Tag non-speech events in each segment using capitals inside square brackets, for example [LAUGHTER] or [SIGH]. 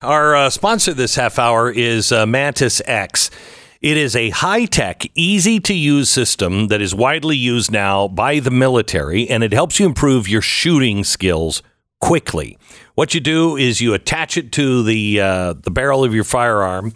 Our uh, sponsor this half hour is uh, Mantis X. It is a high tech, easy to use system that is widely used now by the military, and it helps you improve your shooting skills quickly. What you do is you attach it to the uh, the barrel of your firearm,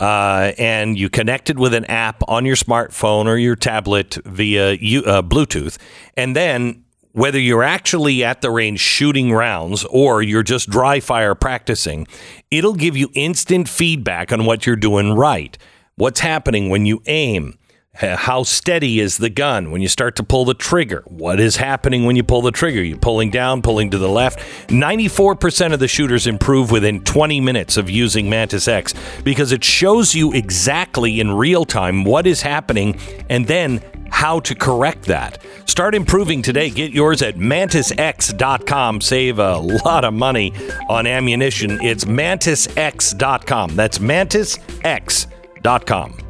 uh, and you connect it with an app on your smartphone or your tablet via uh, Bluetooth, and then whether you're actually at the range shooting rounds or you're just dry fire practicing, it'll give you instant feedback on what you're doing right. What's happening when you aim? How steady is the gun when you start to pull the trigger? What is happening when you pull the trigger? You're pulling down, pulling to the left. 94% of the shooters improve within 20 minutes of using Mantis X because it shows you exactly in real time what is happening and then how to correct that. Start improving today. Get yours at mantisx.com. Save a lot of money on ammunition. It's mantisx.com. That's mantisx.com.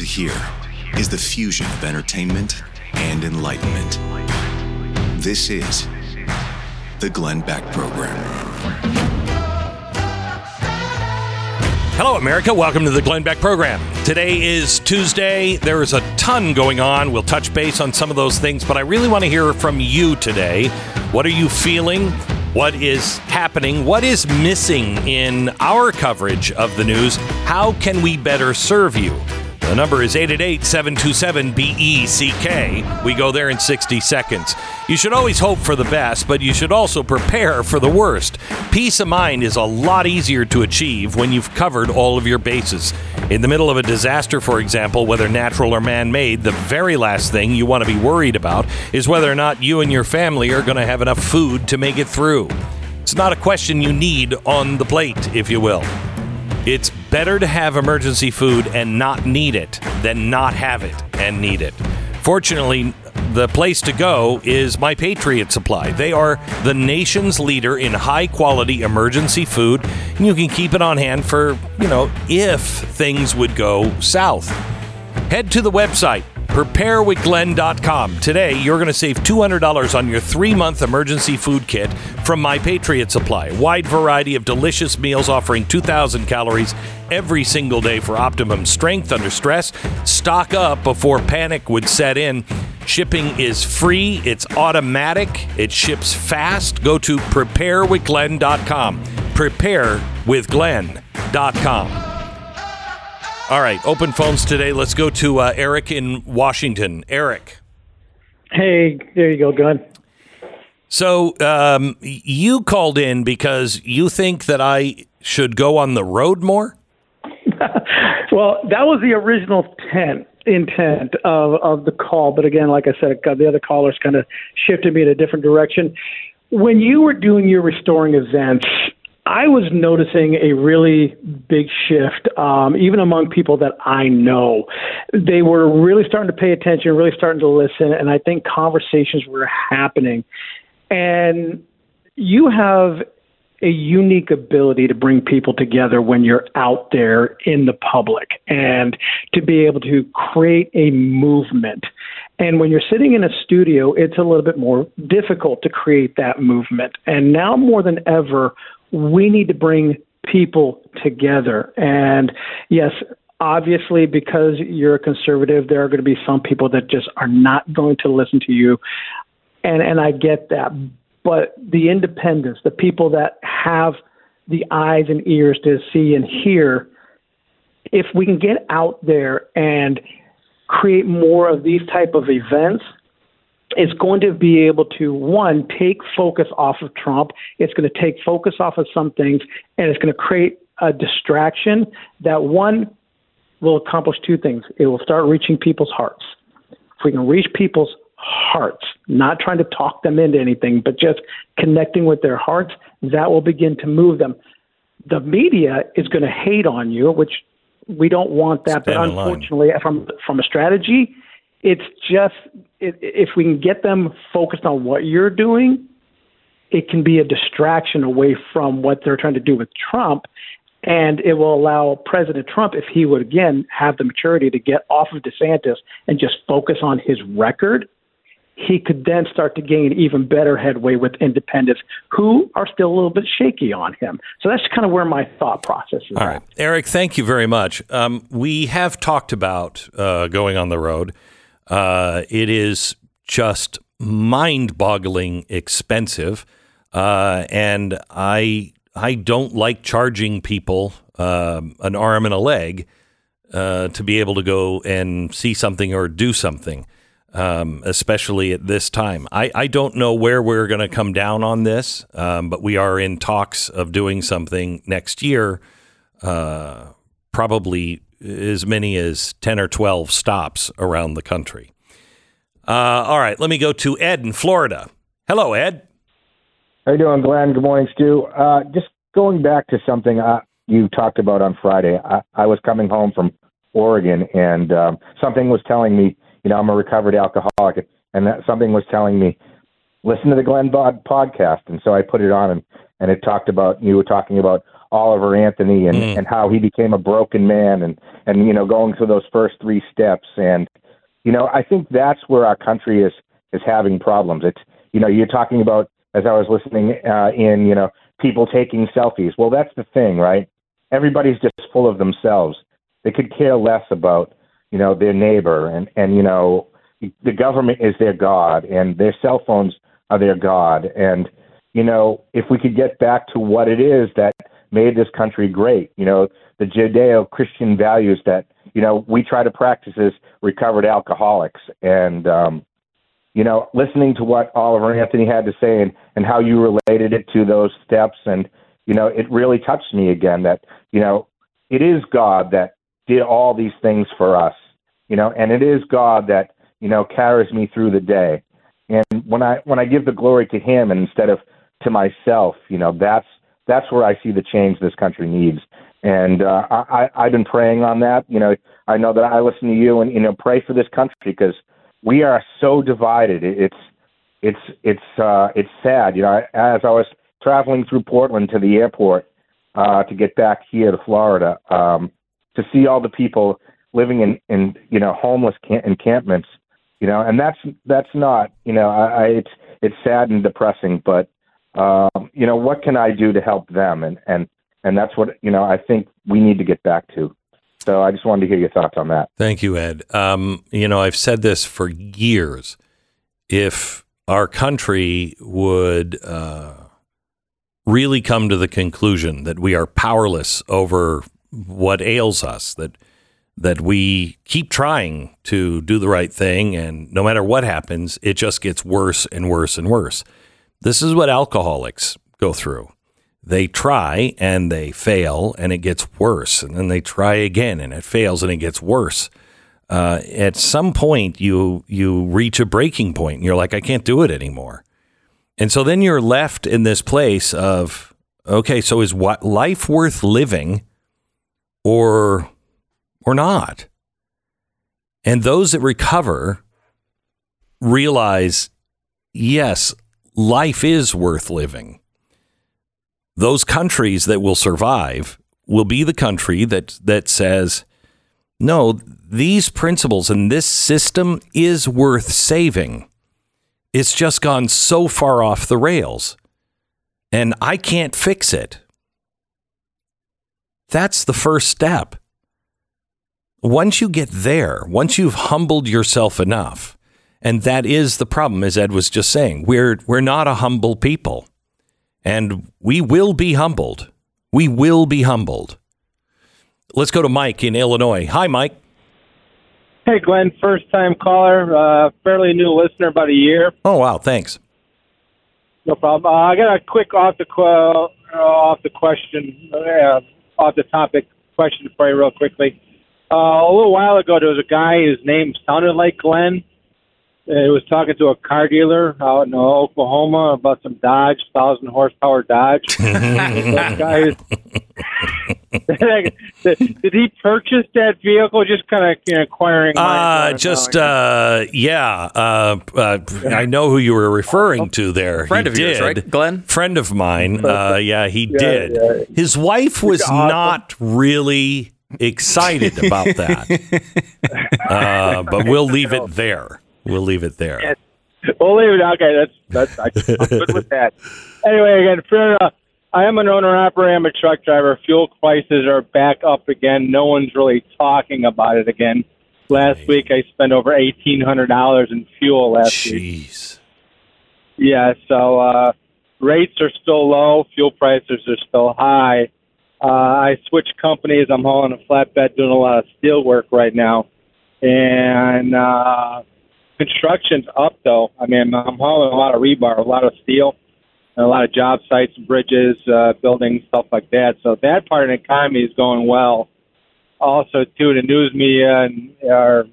to hear is the fusion of entertainment and enlightenment. This is the Glenn Beck Program. Hello, America. Welcome to the Glenn Beck Program. Today is Tuesday. There is a ton going on. We'll touch base on some of those things, but I really want to hear from you today. What are you feeling? what is happening, what is missing in our coverage of the news, how can we better serve you? The number is 888 727 BECK. We go there in 60 seconds. You should always hope for the best, but you should also prepare for the worst. Peace of mind is a lot easier to achieve when you've covered all of your bases. In the middle of a disaster, for example, whether natural or man made, the very last thing you want to be worried about is whether or not you and your family are going to have enough food to make it through. It's not a question you need on the plate, if you will. It's better to have emergency food and not need it than not have it and need it. Fortunately, the place to go is My Patriot Supply. They are the nation's leader in high quality emergency food, and you can keep it on hand for, you know, if things would go south. Head to the website preparewithglenn.com. Today, you're going to save $200 on your three month emergency food kit from My Patriot Supply. Wide variety of delicious meals offering 2,000 calories every single day for optimum strength under stress. Stock up before panic would set in. Shipping is free, it's automatic, it ships fast. Go to preparewithglenn.com. Preparewithglenn.com. All right, open phones today. Let's go to uh, Eric in Washington. Eric. Hey, there you go, Glenn. So um, you called in because you think that I should go on the road more? [LAUGHS] well, that was the original intent intent of, of the call. But again, like I said, the other callers kind of shifted me in a different direction. When you were doing your restoring events, I was noticing a really big shift, um, even among people that I know. They were really starting to pay attention, really starting to listen, and I think conversations were happening. And you have a unique ability to bring people together when you're out there in the public and to be able to create a movement. And when you're sitting in a studio, it's a little bit more difficult to create that movement. And now more than ever, we need to bring people together. And yes, obviously, because you're a conservative, there are going to be some people that just are not going to listen to you. And, and I get that. But the independents, the people that have the eyes and ears to see and hear, if we can get out there and create more of these type of events – it's going to be able to one take focus off of Trump. It's going to take focus off of some things, and it's going to create a distraction that one will accomplish two things. It will start reaching people's hearts. If we can reach people's hearts, not trying to talk them into anything, but just connecting with their hearts, that will begin to move them. The media is going to hate on you, which we don't want that. but unfortunately, from from a strategy, it's just it, if we can get them focused on what you're doing, it can be a distraction away from what they're trying to do with Trump. And it will allow President Trump, if he would again have the maturity to get off of DeSantis and just focus on his record, he could then start to gain even better headway with independents who are still a little bit shaky on him. So that's kind of where my thought process is. All right. Eric, thank you very much. Um, we have talked about uh, going on the road. Uh, it is just mind boggling expensive. Uh, and I, I don't like charging people um, an arm and a leg uh, to be able to go and see something or do something um, especially at this time. I, I don't know where we're going to come down on this, um, but we are in talks of doing something next year, uh, probably as many as 10 or 12 stops around the country. Uh, all right, let me go to Ed in Florida. Hello, Ed. How you doing, Glenn? Good morning, Stu. Uh, just going back to something uh, you talked about on Friday. I, I was coming home from Oregon, and um, something was telling me – you know, I'm a recovered alcoholic, and that something was telling me, listen to the Glenn Bod podcast, and so I put it on, and and it talked about you were talking about Oliver Anthony and mm. and how he became a broken man, and and you know going through those first three steps, and you know I think that's where our country is is having problems. It's you know you're talking about as I was listening uh, in you know people taking selfies. Well, that's the thing, right? Everybody's just full of themselves. They could care less about you know, their neighbor, and and you know, the government is their god, and their cell phones are their god, and you know, if we could get back to what it is that made this country great, you know, the Judeo-Christian values that you know we try to practice as recovered alcoholics, and um, you know, listening to what Oliver Anthony had to say and and how you related it to those steps, and you know, it really touched me again that you know it is God that did all these things for us, you know, and it is God that, you know, carries me through the day. And when I when I give the glory to him and instead of to myself, you know, that's that's where I see the change this country needs. And uh, I, I've been praying on that. You know, I know that I listen to you and you know pray for this country because we are so divided. It's it's it's uh, it's sad. You know, as I was traveling through Portland to the airport uh, to get back here to Florida, um, to see all the people living in in you know homeless camp- encampments you know and that's that's not you know I, I it's it's sad and depressing but um you know what can i do to help them? And and and that's what you know i think we need to get back to. So i just wanted to hear your thoughts on that. Thank you ed. Um you know i've said this for years. If our country would uh really come to the conclusion that we are powerless over what ails us that that we keep trying to do the right thing and no matter what happens it just gets worse and worse and worse. This is what alcoholics go through. They try and they fail and it gets worse and then they try again and it fails and it gets worse. Uh, at some point you you reach a breaking point and you're like i can't do it anymore. And so then you're left in this place of okay so is what life worth living or or not. And those that recover realize yes, life is worth living. Those countries that will survive will be the country that that says no, these principles and this system is worth saving. It's just gone so far off the rails. And I can't fix it. That's the first step. Once you get there, once you've humbled yourself enough, and that is the problem, as Ed was just saying, we're, we're not a humble people. And we will be humbled. We will be humbled. Let's go to Mike in Illinois. Hi, Mike. Hey, Glenn. First time caller, uh, fairly new listener, about a year. Oh, wow. Thanks. No problem. Uh, I got a quick off the, qu- uh, off the question. Uh, off the topic question for you real quickly. Uh, a little while ago, there was a guy whose name sounded like Glenn. Uh, he was talking to a car dealer out in Oklahoma about some Dodge, thousand horsepower Dodge. [LAUGHS] that guy, [LAUGHS] did he purchase that vehicle? Just kind of you know, acquiring. Uh, just uh, yeah. Uh, uh, I know who you were referring to there. Friend he of did. yours, right, Glenn? Friend of mine. Uh, yeah, he Yeah, did. yeah. His wife was awesome. not really excited about that. [LAUGHS] uh, but we'll leave it there. We'll leave it there. We'll leave it. Okay, that's that's I, I'm good with that. Anyway, again, for, uh, I am an owner operator. I'm a truck driver. Fuel prices are back up again. No one's really talking about it again. Last week, I spent over eighteen hundred dollars in fuel last week. Jeez. Yeah, so uh, rates are still low. Fuel prices are still high. Uh, I switched companies. I'm hauling a flatbed, doing a lot of steel work right now, and uh, construction's up though. I mean, I'm hauling a lot of rebar, a lot of steel, and a lot of job sites, bridges, uh, buildings, stuff like that. So that part of the economy is going well. Also, too, the news media and our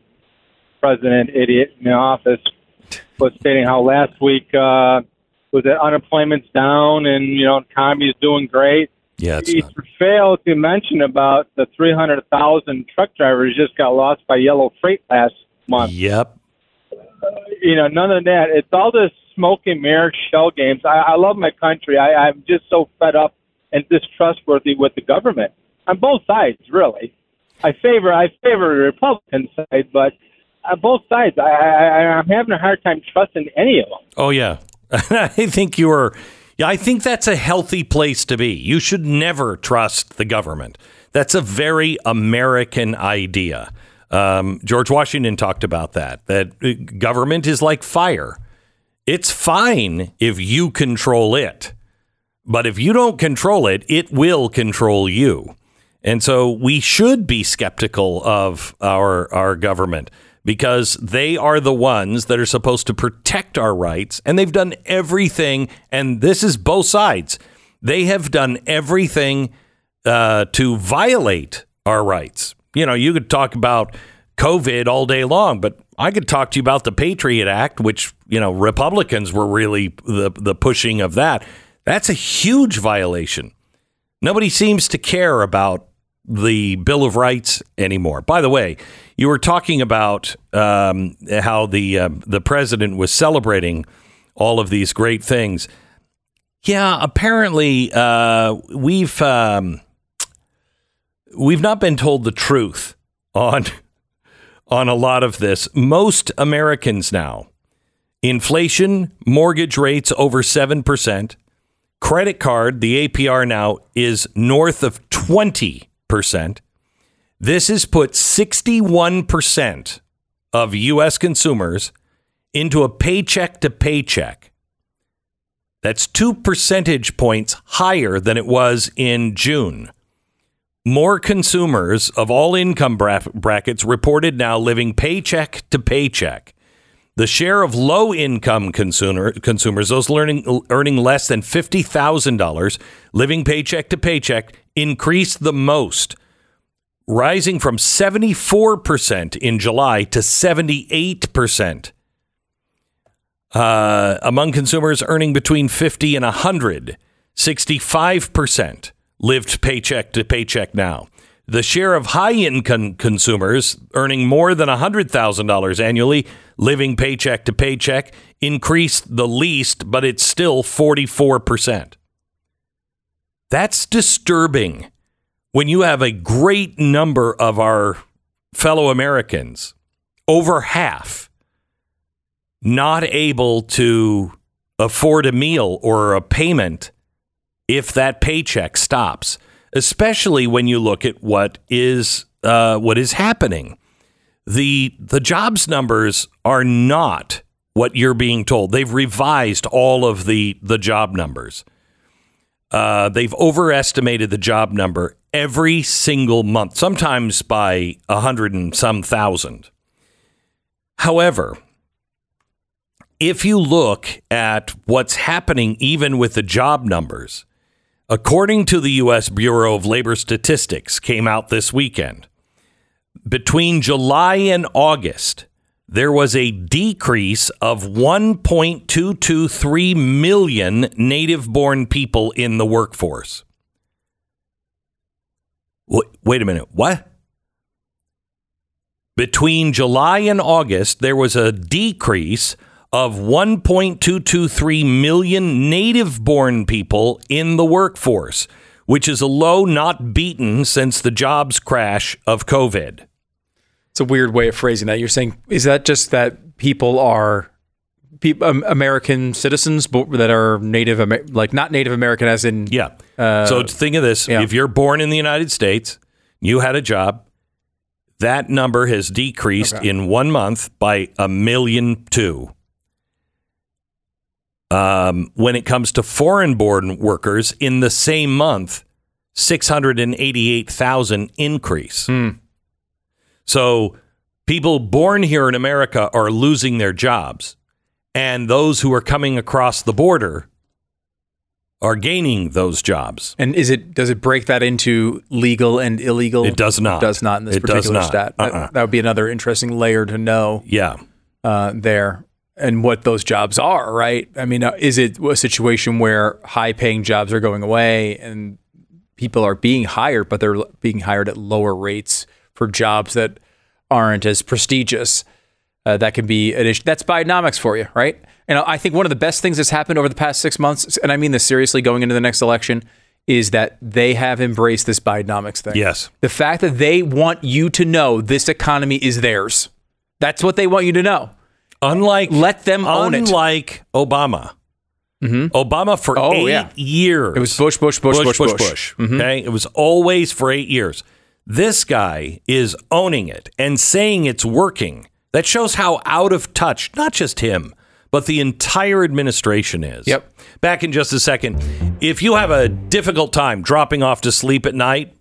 president, idiot in the office, was stating how last week uh, was that unemployment's down and you know economy is doing great. Yeah, it's He not. failed to mention about the 300,000 truck drivers just got lost by yellow freight last month. Yep. You know, none of that. It's all this smoke and mirror shell games. I, I love my country. I, I'm just so fed up and distrustworthy with the government on both sides, really. I favor I favor the Republican side, but on both sides, I, I, I'm having a hard time trusting any of them. Oh yeah, [LAUGHS] I think you are. Yeah, I think that's a healthy place to be. You should never trust the government. That's a very American idea. Um, George Washington talked about that. That uh, government is like fire. It's fine if you control it, but if you don't control it, it will control you. And so we should be skeptical of our our government because they are the ones that are supposed to protect our rights and they've done everything and this is both sides. They have done everything uh, to violate our rights. You know, you could talk about COVID all day long, but I could talk to you about the Patriot Act, which, you know, Republicans were really the the pushing of that. That's a huge violation. Nobody seems to care about the Bill of Rights anymore. By the way, you were talking about um, how the uh, the president was celebrating all of these great things. Yeah, apparently uh, we've um, we've not been told the truth on on a lot of this. Most Americans now, inflation, mortgage rates over seven percent. Credit card, the APR now is north of 20%. This has put 61% of U.S. consumers into a paycheck to paycheck. That's two percentage points higher than it was in June. More consumers of all income brackets reported now living paycheck to paycheck. The share of low income consumer, consumers, those learning, earning less than $50,000, living paycheck to paycheck, increased the most, rising from 74% in July to 78%. Uh, among consumers earning between 50 and 100, 65% lived paycheck to paycheck now. The share of high income consumers earning more than $100,000 annually, living paycheck to paycheck, increased the least, but it's still 44%. That's disturbing when you have a great number of our fellow Americans, over half, not able to afford a meal or a payment if that paycheck stops especially when you look at what is uh, what is happening. The the jobs numbers are not what you're being told. They've revised all of the the job numbers. Uh, they've overestimated the job number every single month, sometimes by a hundred and some thousand. However, if you look at what's happening even with the job numbers, According to the U.S. Bureau of Labor Statistics, came out this weekend, between July and August, there was a decrease of 1.223 million native born people in the workforce. Wait a minute. What? Between July and August, there was a decrease of 1.223 million native born people in the workforce, which is a low not beaten since the jobs crash of COVID. It's a weird way of phrasing that. You're saying is that just that people are people, um, American citizens that are native, like not Native American, as in yeah. Uh, so think of this: yeah. if you're born in the United States, you had a job. That number has decreased okay. in one month by a million two. Um, when it comes to foreign born workers, in the same month, 688,000 increase. Hmm. So people born here in America are losing their jobs, and those who are coming across the border are gaining those jobs. And is it does it break that into legal and illegal? It does not. It does not in this it particular stat. Uh-uh. That, that, would be another interesting layer to know. Yeah. Uh, there and what those jobs are, right? I mean, uh, is it a situation where high paying jobs are going away and people are being hired, but they're being hired at lower rates for jobs that aren't as prestigious. Uh, that can be an issue. That's Bidenomics for you, right? And I think one of the best things that's happened over the past six months, and I mean this seriously, going into the next election, is that they have embraced this Bidenomics thing. Yes. The fact that they want you to know this economy is theirs. That's what they want you to know. Unlike let them own it. Unlike Obama. Mm-hmm. Obama for oh, eight yeah. years. It was Bush, Bush, Bush, Bush, Bush. Mm-hmm. Okay, it was always for eight years. This guy is owning it and saying it's working. That shows how out of touch, not just him, but the entire administration is. Yep. Back in just a second. If you have a difficult time dropping off to sleep at night,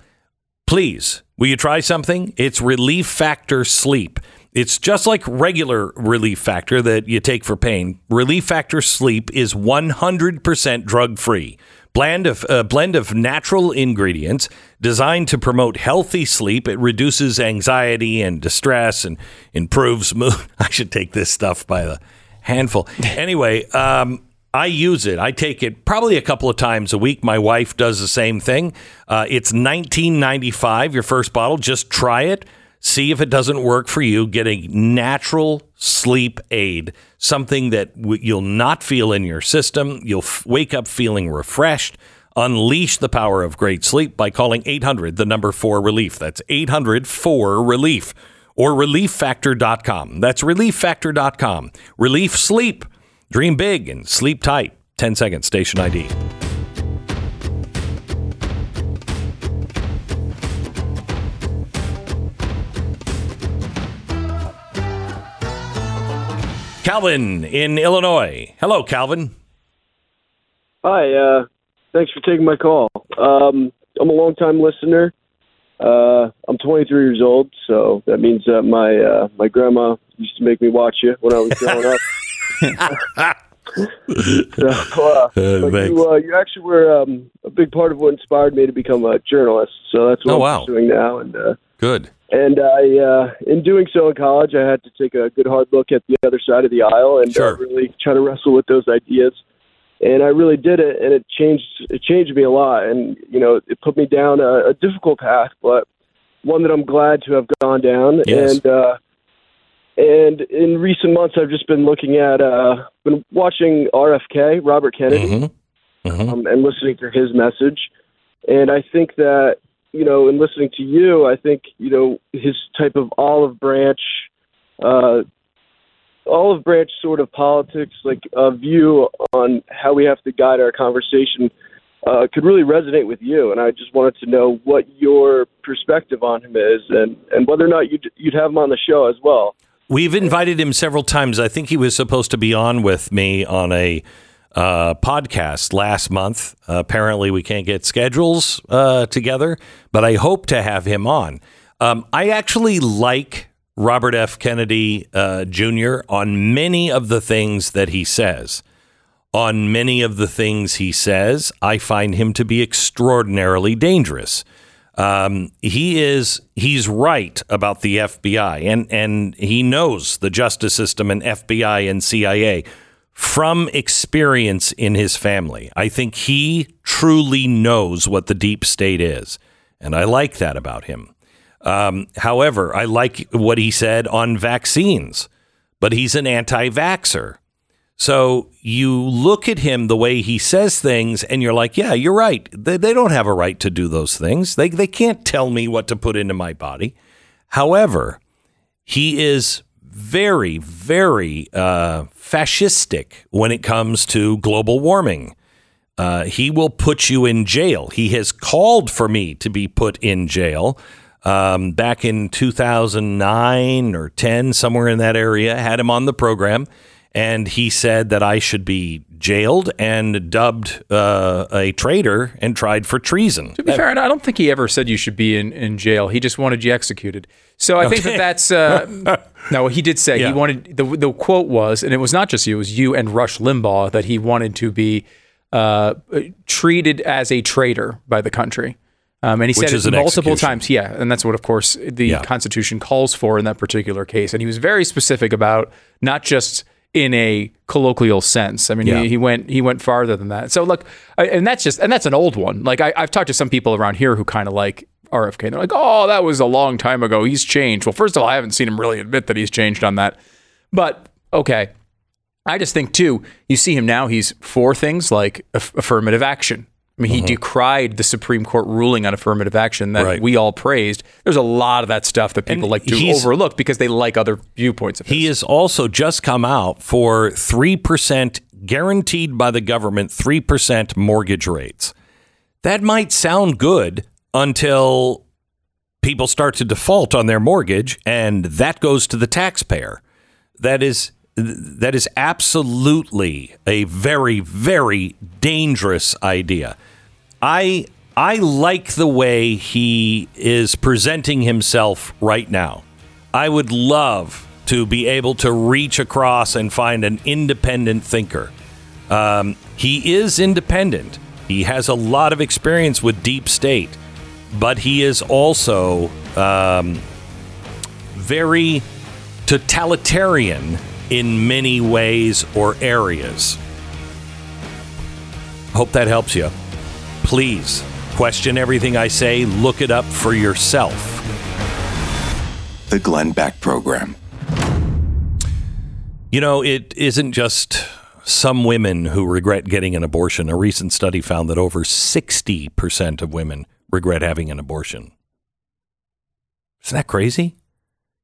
please, will you try something? It's Relief Factor Sleep. It's just like regular Relief Factor that you take for pain. Relief Factor Sleep is 100% drug free blend of a blend of natural ingredients designed to promote healthy sleep. It reduces anxiety and distress and improves mood. [LAUGHS] I should take this stuff by the handful. [LAUGHS] Anyway, um, I use it. I take it probably a couple of times a week. My wife does the same thing. Uh, it's 19.95. Your first bottle. Just try it. See if it doesn't work for you. Get a natural sleep aid, something that w- you'll not feel in your system. You'll f- wake up feeling refreshed. Unleash the power of great sleep by calling 800, the number 4 relief. That's 800 4 relief or relieffactor.com. That's relieffactor.com. Relief sleep. Dream big and sleep tight. 10 seconds, station ID. Calvin in Illinois. Hello, Calvin. Hi. Uh, thanks for taking my call. Um, I'm a long-time listener. Uh, I'm 23 years old, so that means that my uh, my grandma used to make me watch you when I was growing up. [LAUGHS] so, uh, you, uh, you actually were um, a big part of what inspired me to become a journalist. So that's what oh, I'm wow. doing now. And uh, good. And I, uh, in doing so in college, I had to take a good hard look at the other side of the aisle and sure. uh, really try to wrestle with those ideas. And I really did it, and it changed. It changed me a lot, and you know, it put me down a, a difficult path, but one that I'm glad to have gone down. Yes. And uh, and in recent months, I've just been looking at, uh, been watching RFK, Robert Kennedy, mm-hmm. Mm-hmm. Um, and listening to his message. And I think that you know, in listening to you, I think you know his type of olive branch, uh, olive branch sort of politics, like a view on how we have to guide our conversation, uh, could really resonate with you. And I just wanted to know what your perspective on him is, and and whether or not you'd you'd have him on the show as well. We've invited him several times. I think he was supposed to be on with me on a uh, podcast last month. Uh, apparently, we can't get schedules uh, together, but I hope to have him on. Um, I actually like Robert F. Kennedy uh, Jr. on many of the things that he says. On many of the things he says, I find him to be extraordinarily dangerous. Um, he is he's right about the FBI, and and he knows the justice system and FBI and CIA from experience in his family. I think he truly knows what the deep state is, and I like that about him. Um, however, I like what he said on vaccines, but he's an anti-vaxer. So you look at him the way he says things, and you're like, yeah, you're right. They, they don't have a right to do those things. They, they can't tell me what to put into my body. However, he is very, very uh, fascistic when it comes to global warming. Uh, he will put you in jail. He has called for me to be put in jail um, back in 2009 or 10, somewhere in that area, had him on the program and he said that I should be jailed and dubbed uh, a traitor and tried for treason. To be fair, I don't think he ever said you should be in, in jail. He just wanted you executed. So I okay. think that that's uh, [LAUGHS] no. He did say yeah. he wanted the the quote was, and it was not just you, it was you and Rush Limbaugh that he wanted to be uh, treated as a traitor by the country. Um, and he Which said it multiple execution. times. Yeah, and that's what, of course, the yeah. Constitution calls for in that particular case. And he was very specific about not just in a colloquial sense. I mean, yeah. he, he, went he went farther than that. So look, I, and that's just and that's an old one. Like I, have talked to some people around here who kind of like RFK. They're like, oh, that was a long time ago. He's changed. Well, first of all, I haven't seen him really admit that he's changed on that. But okay, I just think too. You see him now. He's for things like affirmative action. I mean, he mm-hmm. decried the Supreme Court ruling on affirmative action that right. we all praised. There's a lot of that stuff that people and like to overlook because they like other viewpoints of his. He has also just come out for 3% guaranteed by the government, 3% mortgage rates. That might sound good until people start to default on their mortgage and that goes to the taxpayer. That is that is absolutely a very very dangerous idea. I I like the way he is presenting himself right now. I would love to be able to reach across and find an independent thinker. Um, he is independent. He has a lot of experience with deep state, but he is also um, very totalitarian in many ways or areas. Hope that helps you. Please question everything I say, look it up for yourself. The Glenn Beck Program. You know, it isn't just some women who regret getting an abortion. A recent study found that over 60% of women regret having an abortion. Isn't that crazy?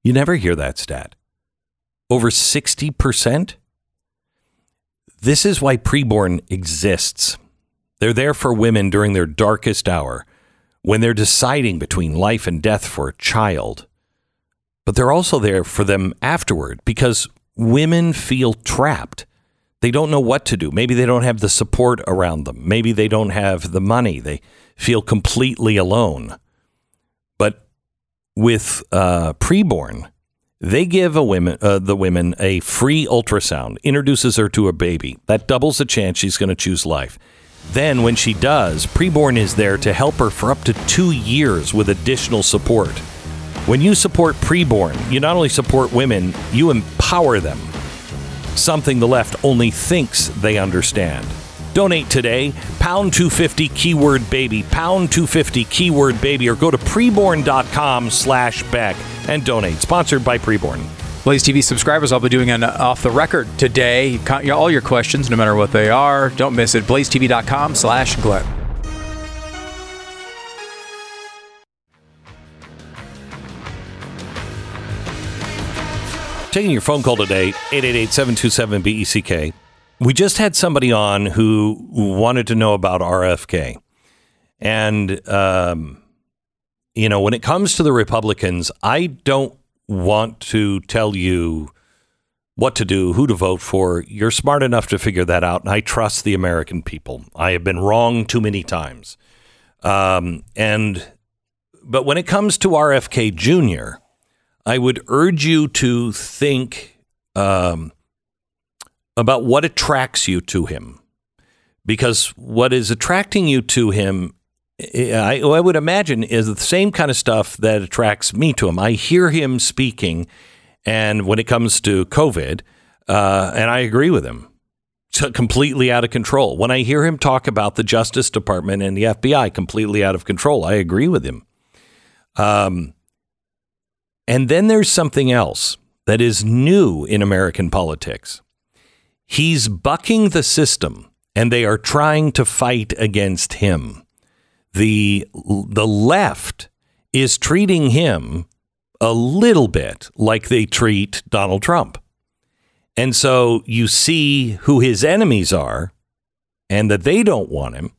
You never hear that stat. Over 60%? This is why preborn exists. They're there for women during their darkest hour when they're deciding between life and death for a child. But they're also there for them afterward because women feel trapped. They don't know what to do. Maybe they don't have the support around them. Maybe they don't have the money. They feel completely alone. But with uh, preborn, they give a women, uh, the women a free ultrasound, introduces her to a baby. That doubles the chance she's going to choose life. Then, when she does, Preborn is there to help her for up to two years with additional support. When you support Preborn, you not only support women, you empower them. Something the left only thinks they understand. Donate today, pound 250 keyword baby, pound 250 keyword baby, or go to preborn.com slash Beck and donate. Sponsored by Preborn. Blaze TV subscribers, I'll be doing an off the record today. All your questions, no matter what they are, don't miss it. BlazeTV.com slash Glenn. Taking your phone call today, 888-727-BECK. We just had somebody on who wanted to know about RFK. And, um, you know, when it comes to the Republicans, I don't want to tell you what to do, who to vote for. You're smart enough to figure that out, and I trust the American people. I have been wrong too many times. Um, and but when it comes to RFK Jr., I would urge you to think um, about what attracts you to him, because what is attracting you to him I, I would imagine is the same kind of stuff that attracts me to him. I hear him speaking, and when it comes to COVID, uh, and I agree with him, completely out of control. When I hear him talk about the Justice Department and the FBI, completely out of control, I agree with him. Um, and then there's something else that is new in American politics. He's bucking the system, and they are trying to fight against him the the left is treating him a little bit like they treat Donald Trump. And so you see who his enemies are and that they don't want him.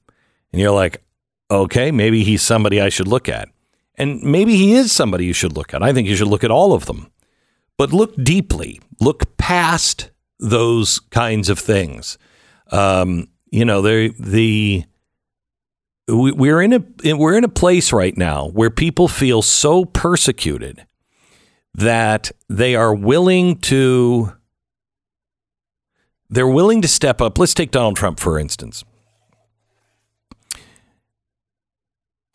And you're like, okay, maybe he's somebody I should look at. And maybe he is somebody you should look at. I think you should look at all of them. But look deeply, look past those kinds of things. Um, you know, the we're in a we're in a place right now where people feel so persecuted that they are willing to they're willing to step up. Let's take Donald Trump for instance.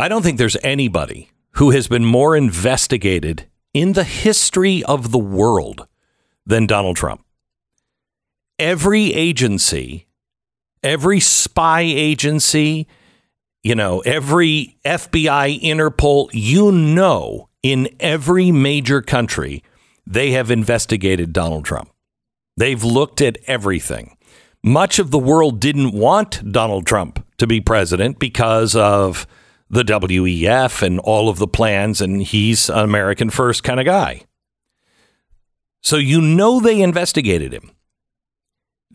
I don't think there's anybody who has been more investigated in the history of the world than Donald Trump. Every agency, every spy agency, you know, every FBI, Interpol, you know, in every major country, they have investigated Donald Trump. They've looked at everything. Much of the world didn't want Donald Trump to be president because of the WEF and all of the plans, and he's an American first kind of guy. So you know they investigated him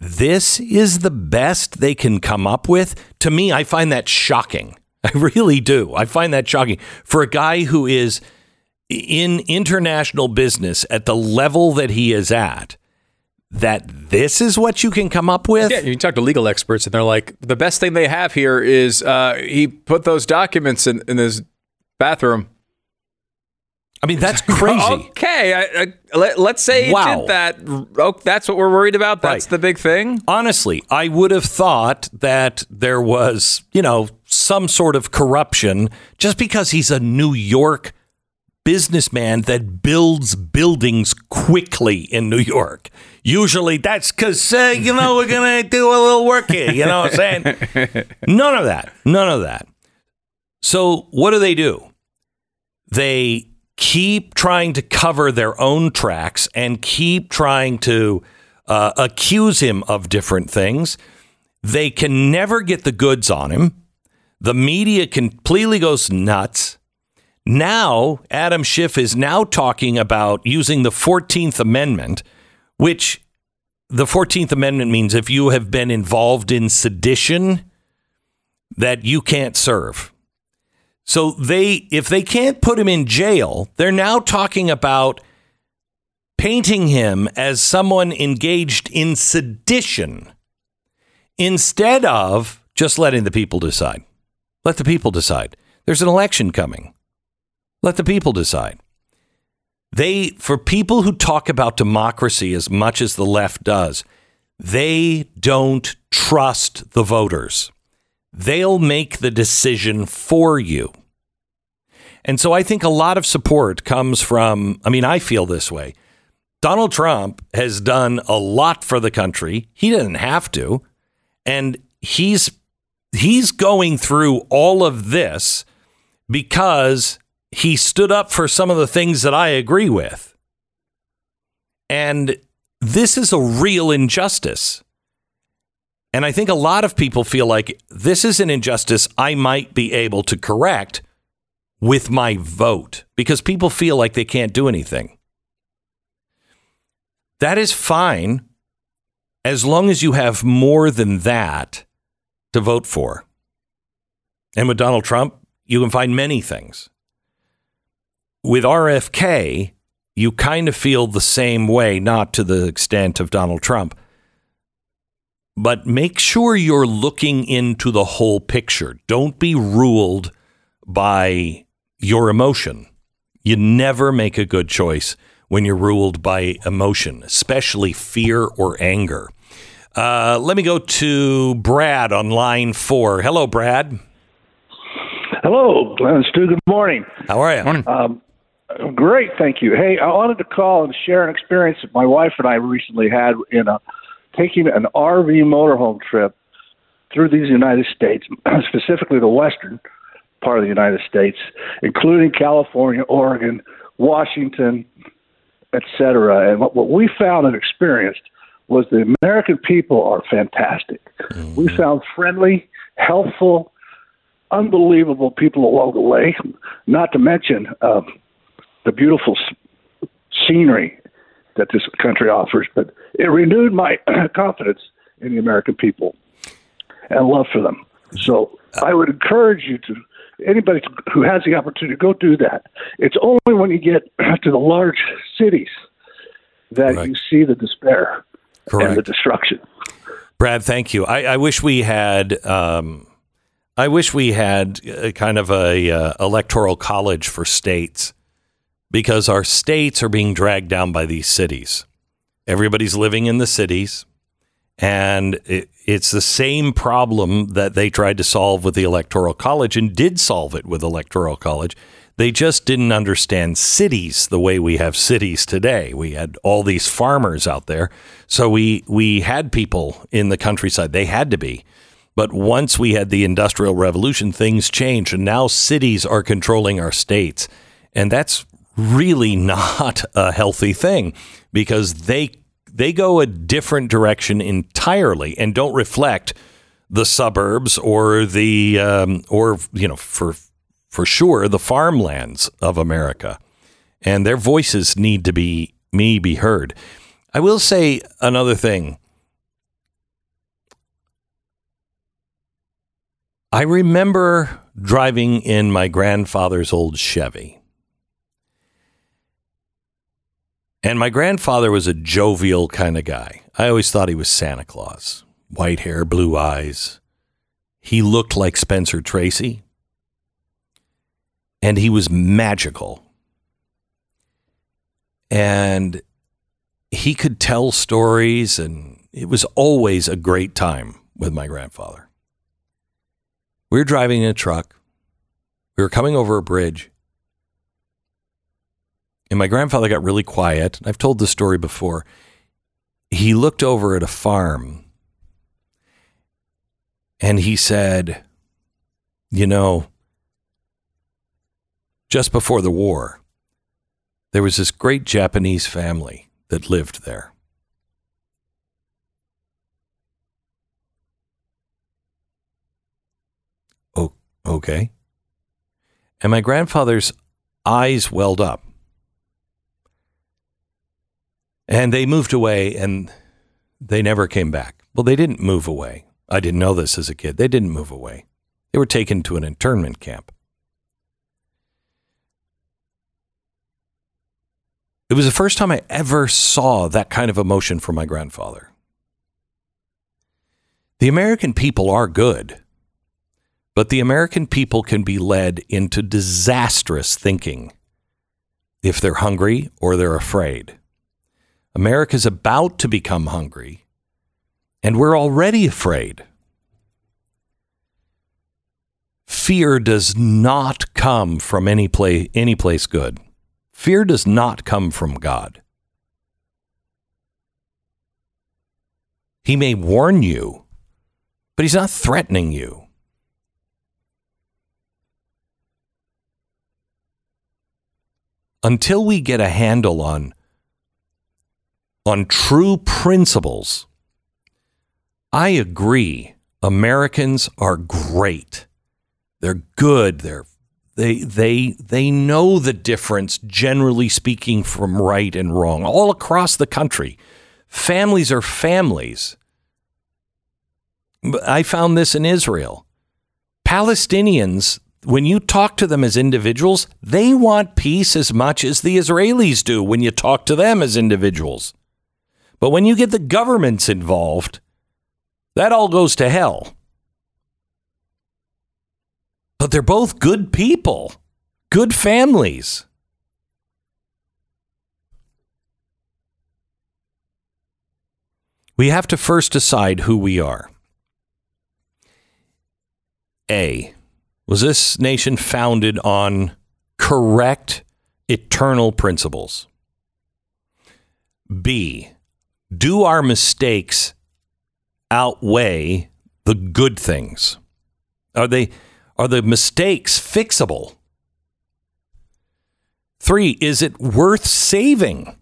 this is the best they can come up with. To me, I find that shocking. [LAUGHS] I really do. I find that shocking for a guy who is in international business at the level that he is at. That this is what you can come up with. Yeah, you talk to legal experts, and they're like, the best thing they have here is uh, he put those documents in, in his bathroom. I mean, that's [LAUGHS] crazy. okay, I, I, let, us say wow. did that. Oh, that's what we're worried about. That's right. the big thing. Honestly, I would have thought that there was, you know, some sort of corruption just because he's a New York businessman that builds buildings quickly in New York. Usually that's because, uh, you know, we're going to do a little work here. You know what I'm saying? [LAUGHS] None of that. None of that. So what do they do? They keep trying to cover their own tracks and keep trying to uh, accuse him of different things. They can never get the goods on him. The media completely goes nuts. Now, Adam Schiff is now talking about using the 14th Amendment, which the 14th Amendment means if you have been involved in sedition, that you can't serve. So they if they can't put him in jail, they're now talking about painting him as someone engaged in sedition instead of just letting the people decide. Let the people decide. There's an election coming. Let the people decide. They for people who talk about democracy as much as the left does, they don't trust the voters. They'll make the decision for you. And so I think a lot of support comes from, I mean, I feel this way. Donald Trump has done a lot for the country. He didn't have to. And he's he's going through all of this because he stood up for some of the things that I agree with. And this is a real injustice. And I think a lot of people feel like this is an injustice I might be able to correct with my vote because people feel like they can't do anything. That is fine as long as you have more than that to vote for. And with Donald Trump, you can find many things. With RFK, you kind of feel the same way, not to the extent of Donald Trump but make sure you're looking into the whole picture. Don't be ruled by your emotion. You never make a good choice when you're ruled by emotion, especially fear or anger. Uh, let me go to Brad on line four. Hello, Brad. Hello, Glenn and Stu. Good morning. How are you? Morning. Um, great, thank you. Hey, I wanted to call and share an experience that my wife and I recently had in a, taking an RV motorhome trip through these United States, [CLEARS THROAT] specifically the western part of the United States, including California, Oregon, Washington, etc. And what, what we found and experienced was the American people are fantastic. Mm-hmm. We found friendly, helpful, unbelievable people along the way, not to mention uh, the beautiful s- scenery that this country offers. But it renewed my [CLEARS THROAT] confidence in the American people and love for them. So I would encourage you to anybody who has the opportunity go do that. It's only when you get [CLEARS THROAT] to the large cities that right. you see the despair Correct. and the destruction. Brad, thank you. I, I wish we had. Um, I wish we had a, kind of a uh, electoral college for states because our states are being dragged down by these cities. Everybody's living in the cities, and it, it's the same problem that they tried to solve with the electoral college and did solve it with electoral college. They just didn't understand cities the way we have cities today. We had all these farmers out there. So we, we had people in the countryside. They had to be. But once we had the Industrial Revolution, things changed. And now cities are controlling our states. And that's really [LAUGHS] not a healthy thing because they they go a different direction entirely and don't reflect the suburbs or the um, or you know for for sure the farmlands of America, and their voices need to be me be heard. I will say another thing. I remember driving in my grandfather's old Chevy. And my grandfather was a jovial kind of guy. I always thought he was Santa Claus. White hair, blue eyes. He looked like Spencer Tracy and he was magical. And he could tell stories, and it was always a great time with my grandfather. We were driving in a truck. We were coming over a bridge. And my grandfather got really quiet. I've told this story before. He looked over at a farm and he said, You know, just before the war, there was this great Japanese family that lived there. Oh, okay. And my grandfather's eyes welled up. And they moved away and they never came back. Well, they didn't move away. I didn't know this as a kid. They didn't move away. They were taken to an internment camp. It was the first time I ever saw that kind of emotion from my grandfather. The American people are good, but the American people can be led into disastrous thinking if they're hungry or they're afraid. America's about to become hungry, and we're already afraid. Fear does not come from any place, any place good. Fear does not come from God. He may warn you, but he's not threatening you. Until we get a handle on, on true principles, I agree. Americans are great. They're good. They're they they they know the difference generally speaking from right and wrong all across the country families are families i found this in israel palestinians when you talk to them as individuals they want peace as much as the israelis do when you talk to them as individuals but when you get the governments involved that all goes to hell but they're both good people, good families. We have to first decide who we are. A. Was this nation founded on correct eternal principles? B. Do our mistakes outweigh the good things? Are they are the mistakes fixable? Three, is it worth saving?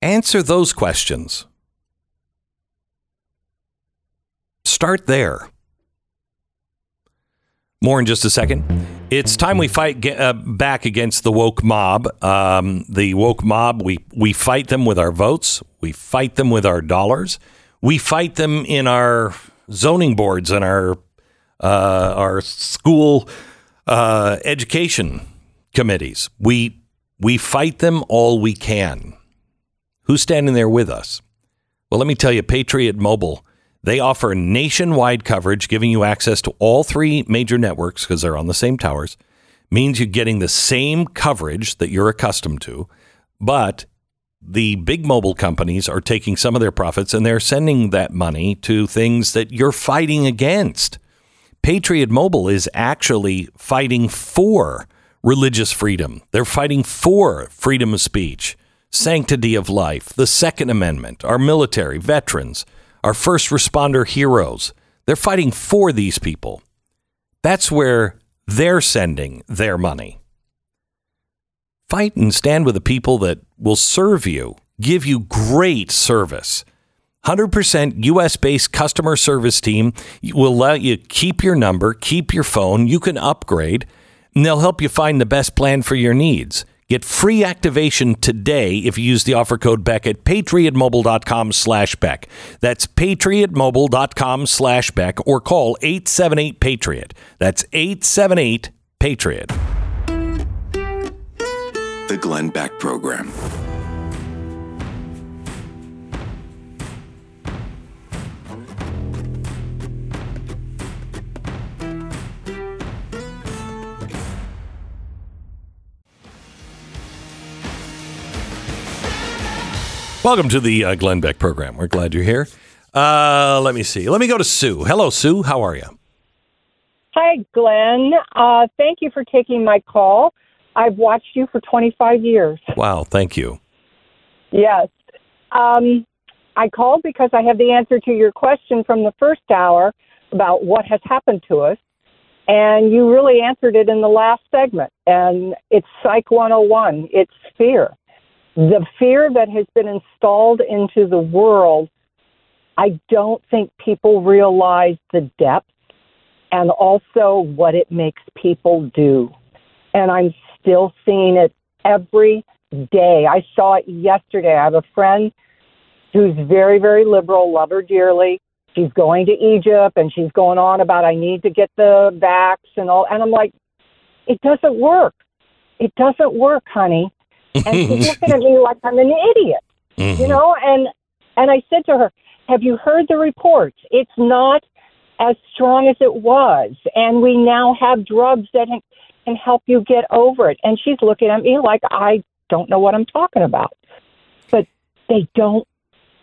Answer those questions. Start there. More in just a second. It's time we fight uh, back against the woke mob. Um, the woke mob, we, we fight them with our votes, we fight them with our dollars, we fight them in our zoning boards and our uh, our school uh, education committees. We we fight them all we can. Who's standing there with us? Well, let me tell you, Patriot Mobile. They offer nationwide coverage, giving you access to all three major networks because they're on the same towers. Means you're getting the same coverage that you're accustomed to, but the big mobile companies are taking some of their profits and they're sending that money to things that you're fighting against. Patriot Mobile is actually fighting for religious freedom. They're fighting for freedom of speech, sanctity of life, the Second Amendment, our military, veterans, our first responder heroes. They're fighting for these people. That's where they're sending their money. Fight and stand with the people that will serve you, give you great service 100% US based customer service team will let you keep your number, keep your phone. You can upgrade, and they'll help you find the best plan for your needs. Get free activation today if you use the offer code Beck at patriotmobile.com slash Beck. That's patriotmobile.com slash Beck or call 878 Patriot. That's 878 Patriot. The Glenn Beck Program. Welcome to the uh, Glenn Beck program. We're glad you're here. Uh, let me see. Let me go to Sue. Hello, Sue. How are you? Hi, Glenn. Uh, thank you for taking my call. I've watched you for 25 years. Wow, thank you. Yes. Um, I called because I have the answer to your question from the first hour about what has happened to us. And you really answered it in the last segment. And it's Psych 101 it's fear the fear that has been installed into the world, I don't think people realize the depth and also what it makes people do. And I'm still seeing it every day. I saw it yesterday. I have a friend who's very, very liberal, love her dearly. She's going to Egypt and she's going on about I need to get the vax and all and I'm like, it doesn't work. It doesn't work, honey and she's [LAUGHS] looking at me like I'm an idiot, mm-hmm. you know. And and I said to her, "Have you heard the reports? It's not as strong as it was, and we now have drugs that can help you get over it." And she's looking at me like I don't know what I'm talking about. But they don't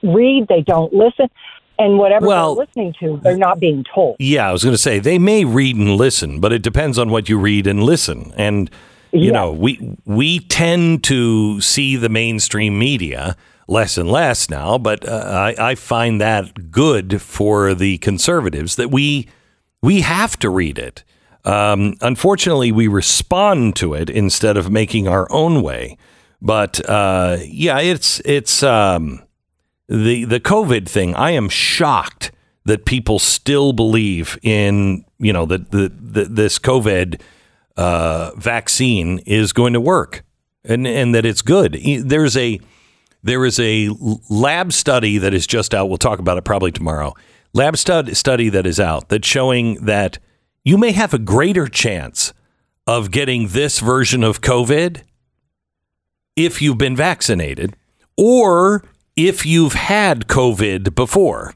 read, they don't listen. And whatever well, they're listening to, they're not being told. Yeah, I was going to say they may read and listen, but it depends on what you read and listen. And you yeah. know, we we tend to see the mainstream media less and less now, but uh, I, I find that good for the conservatives that we we have to read it. Um, unfortunately, we respond to it instead of making our own way. But uh, yeah, it's it's um, the the COVID thing. I am shocked that people still believe in you know that the, the, this COVID uh, vaccine is going to work and, and that it's good. There's a there is a lab study that is just out. We'll talk about it probably tomorrow. Lab stud- study that is out that's showing that you may have a greater chance of getting this version of COVID if you've been vaccinated or if you've had COVID before.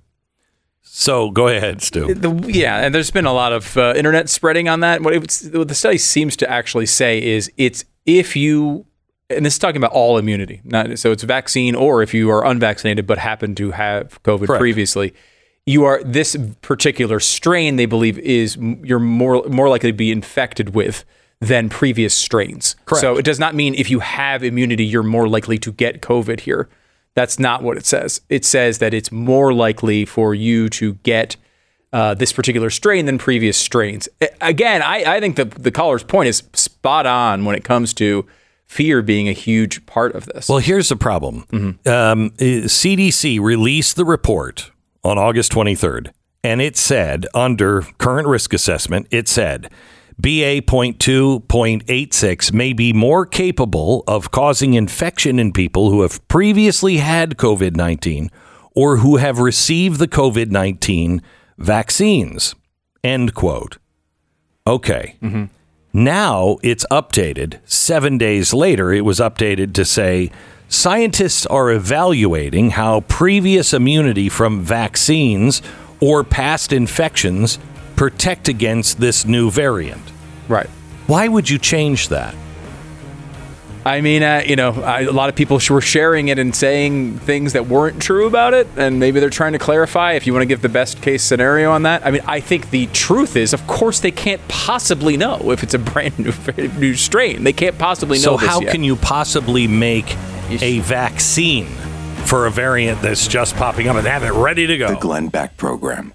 So go ahead, Stu. The, yeah, and there's been a lot of uh, internet spreading on that. What, what the study seems to actually say is it's if you, and this is talking about all immunity, not so it's vaccine or if you are unvaccinated but happen to have COVID Correct. previously, you are this particular strain they believe is you're more more likely to be infected with than previous strains. Correct. So it does not mean if you have immunity you're more likely to get COVID here. That's not what it says. It says that it's more likely for you to get uh, this particular strain than previous strains. Again, I, I think the the caller's point is spot on when it comes to fear being a huge part of this. Well, here's the problem. Mm-hmm. Um, CDC released the report on August 23rd, and it said under current risk assessment, it said BA.2.86 may be more capable of causing infection in people who have previously had COVID 19 or who have received the COVID 19 vaccines. End quote. Okay. Mm-hmm. Now it's updated. Seven days later, it was updated to say scientists are evaluating how previous immunity from vaccines or past infections protect against this new variant. right. Why would you change that? I mean, uh, you know, I, a lot of people were sharing it and saying things that weren't true about it, and maybe they're trying to clarify. If you want to give the best case scenario on that, I mean, I think the truth is, of course, they can't possibly know if it's a [LAUGHS] brand new new strain. They can't possibly know. So this how yet. can you possibly make a vaccine for a variant that's just popping up and have it ready to go? The Glenn Beck Program.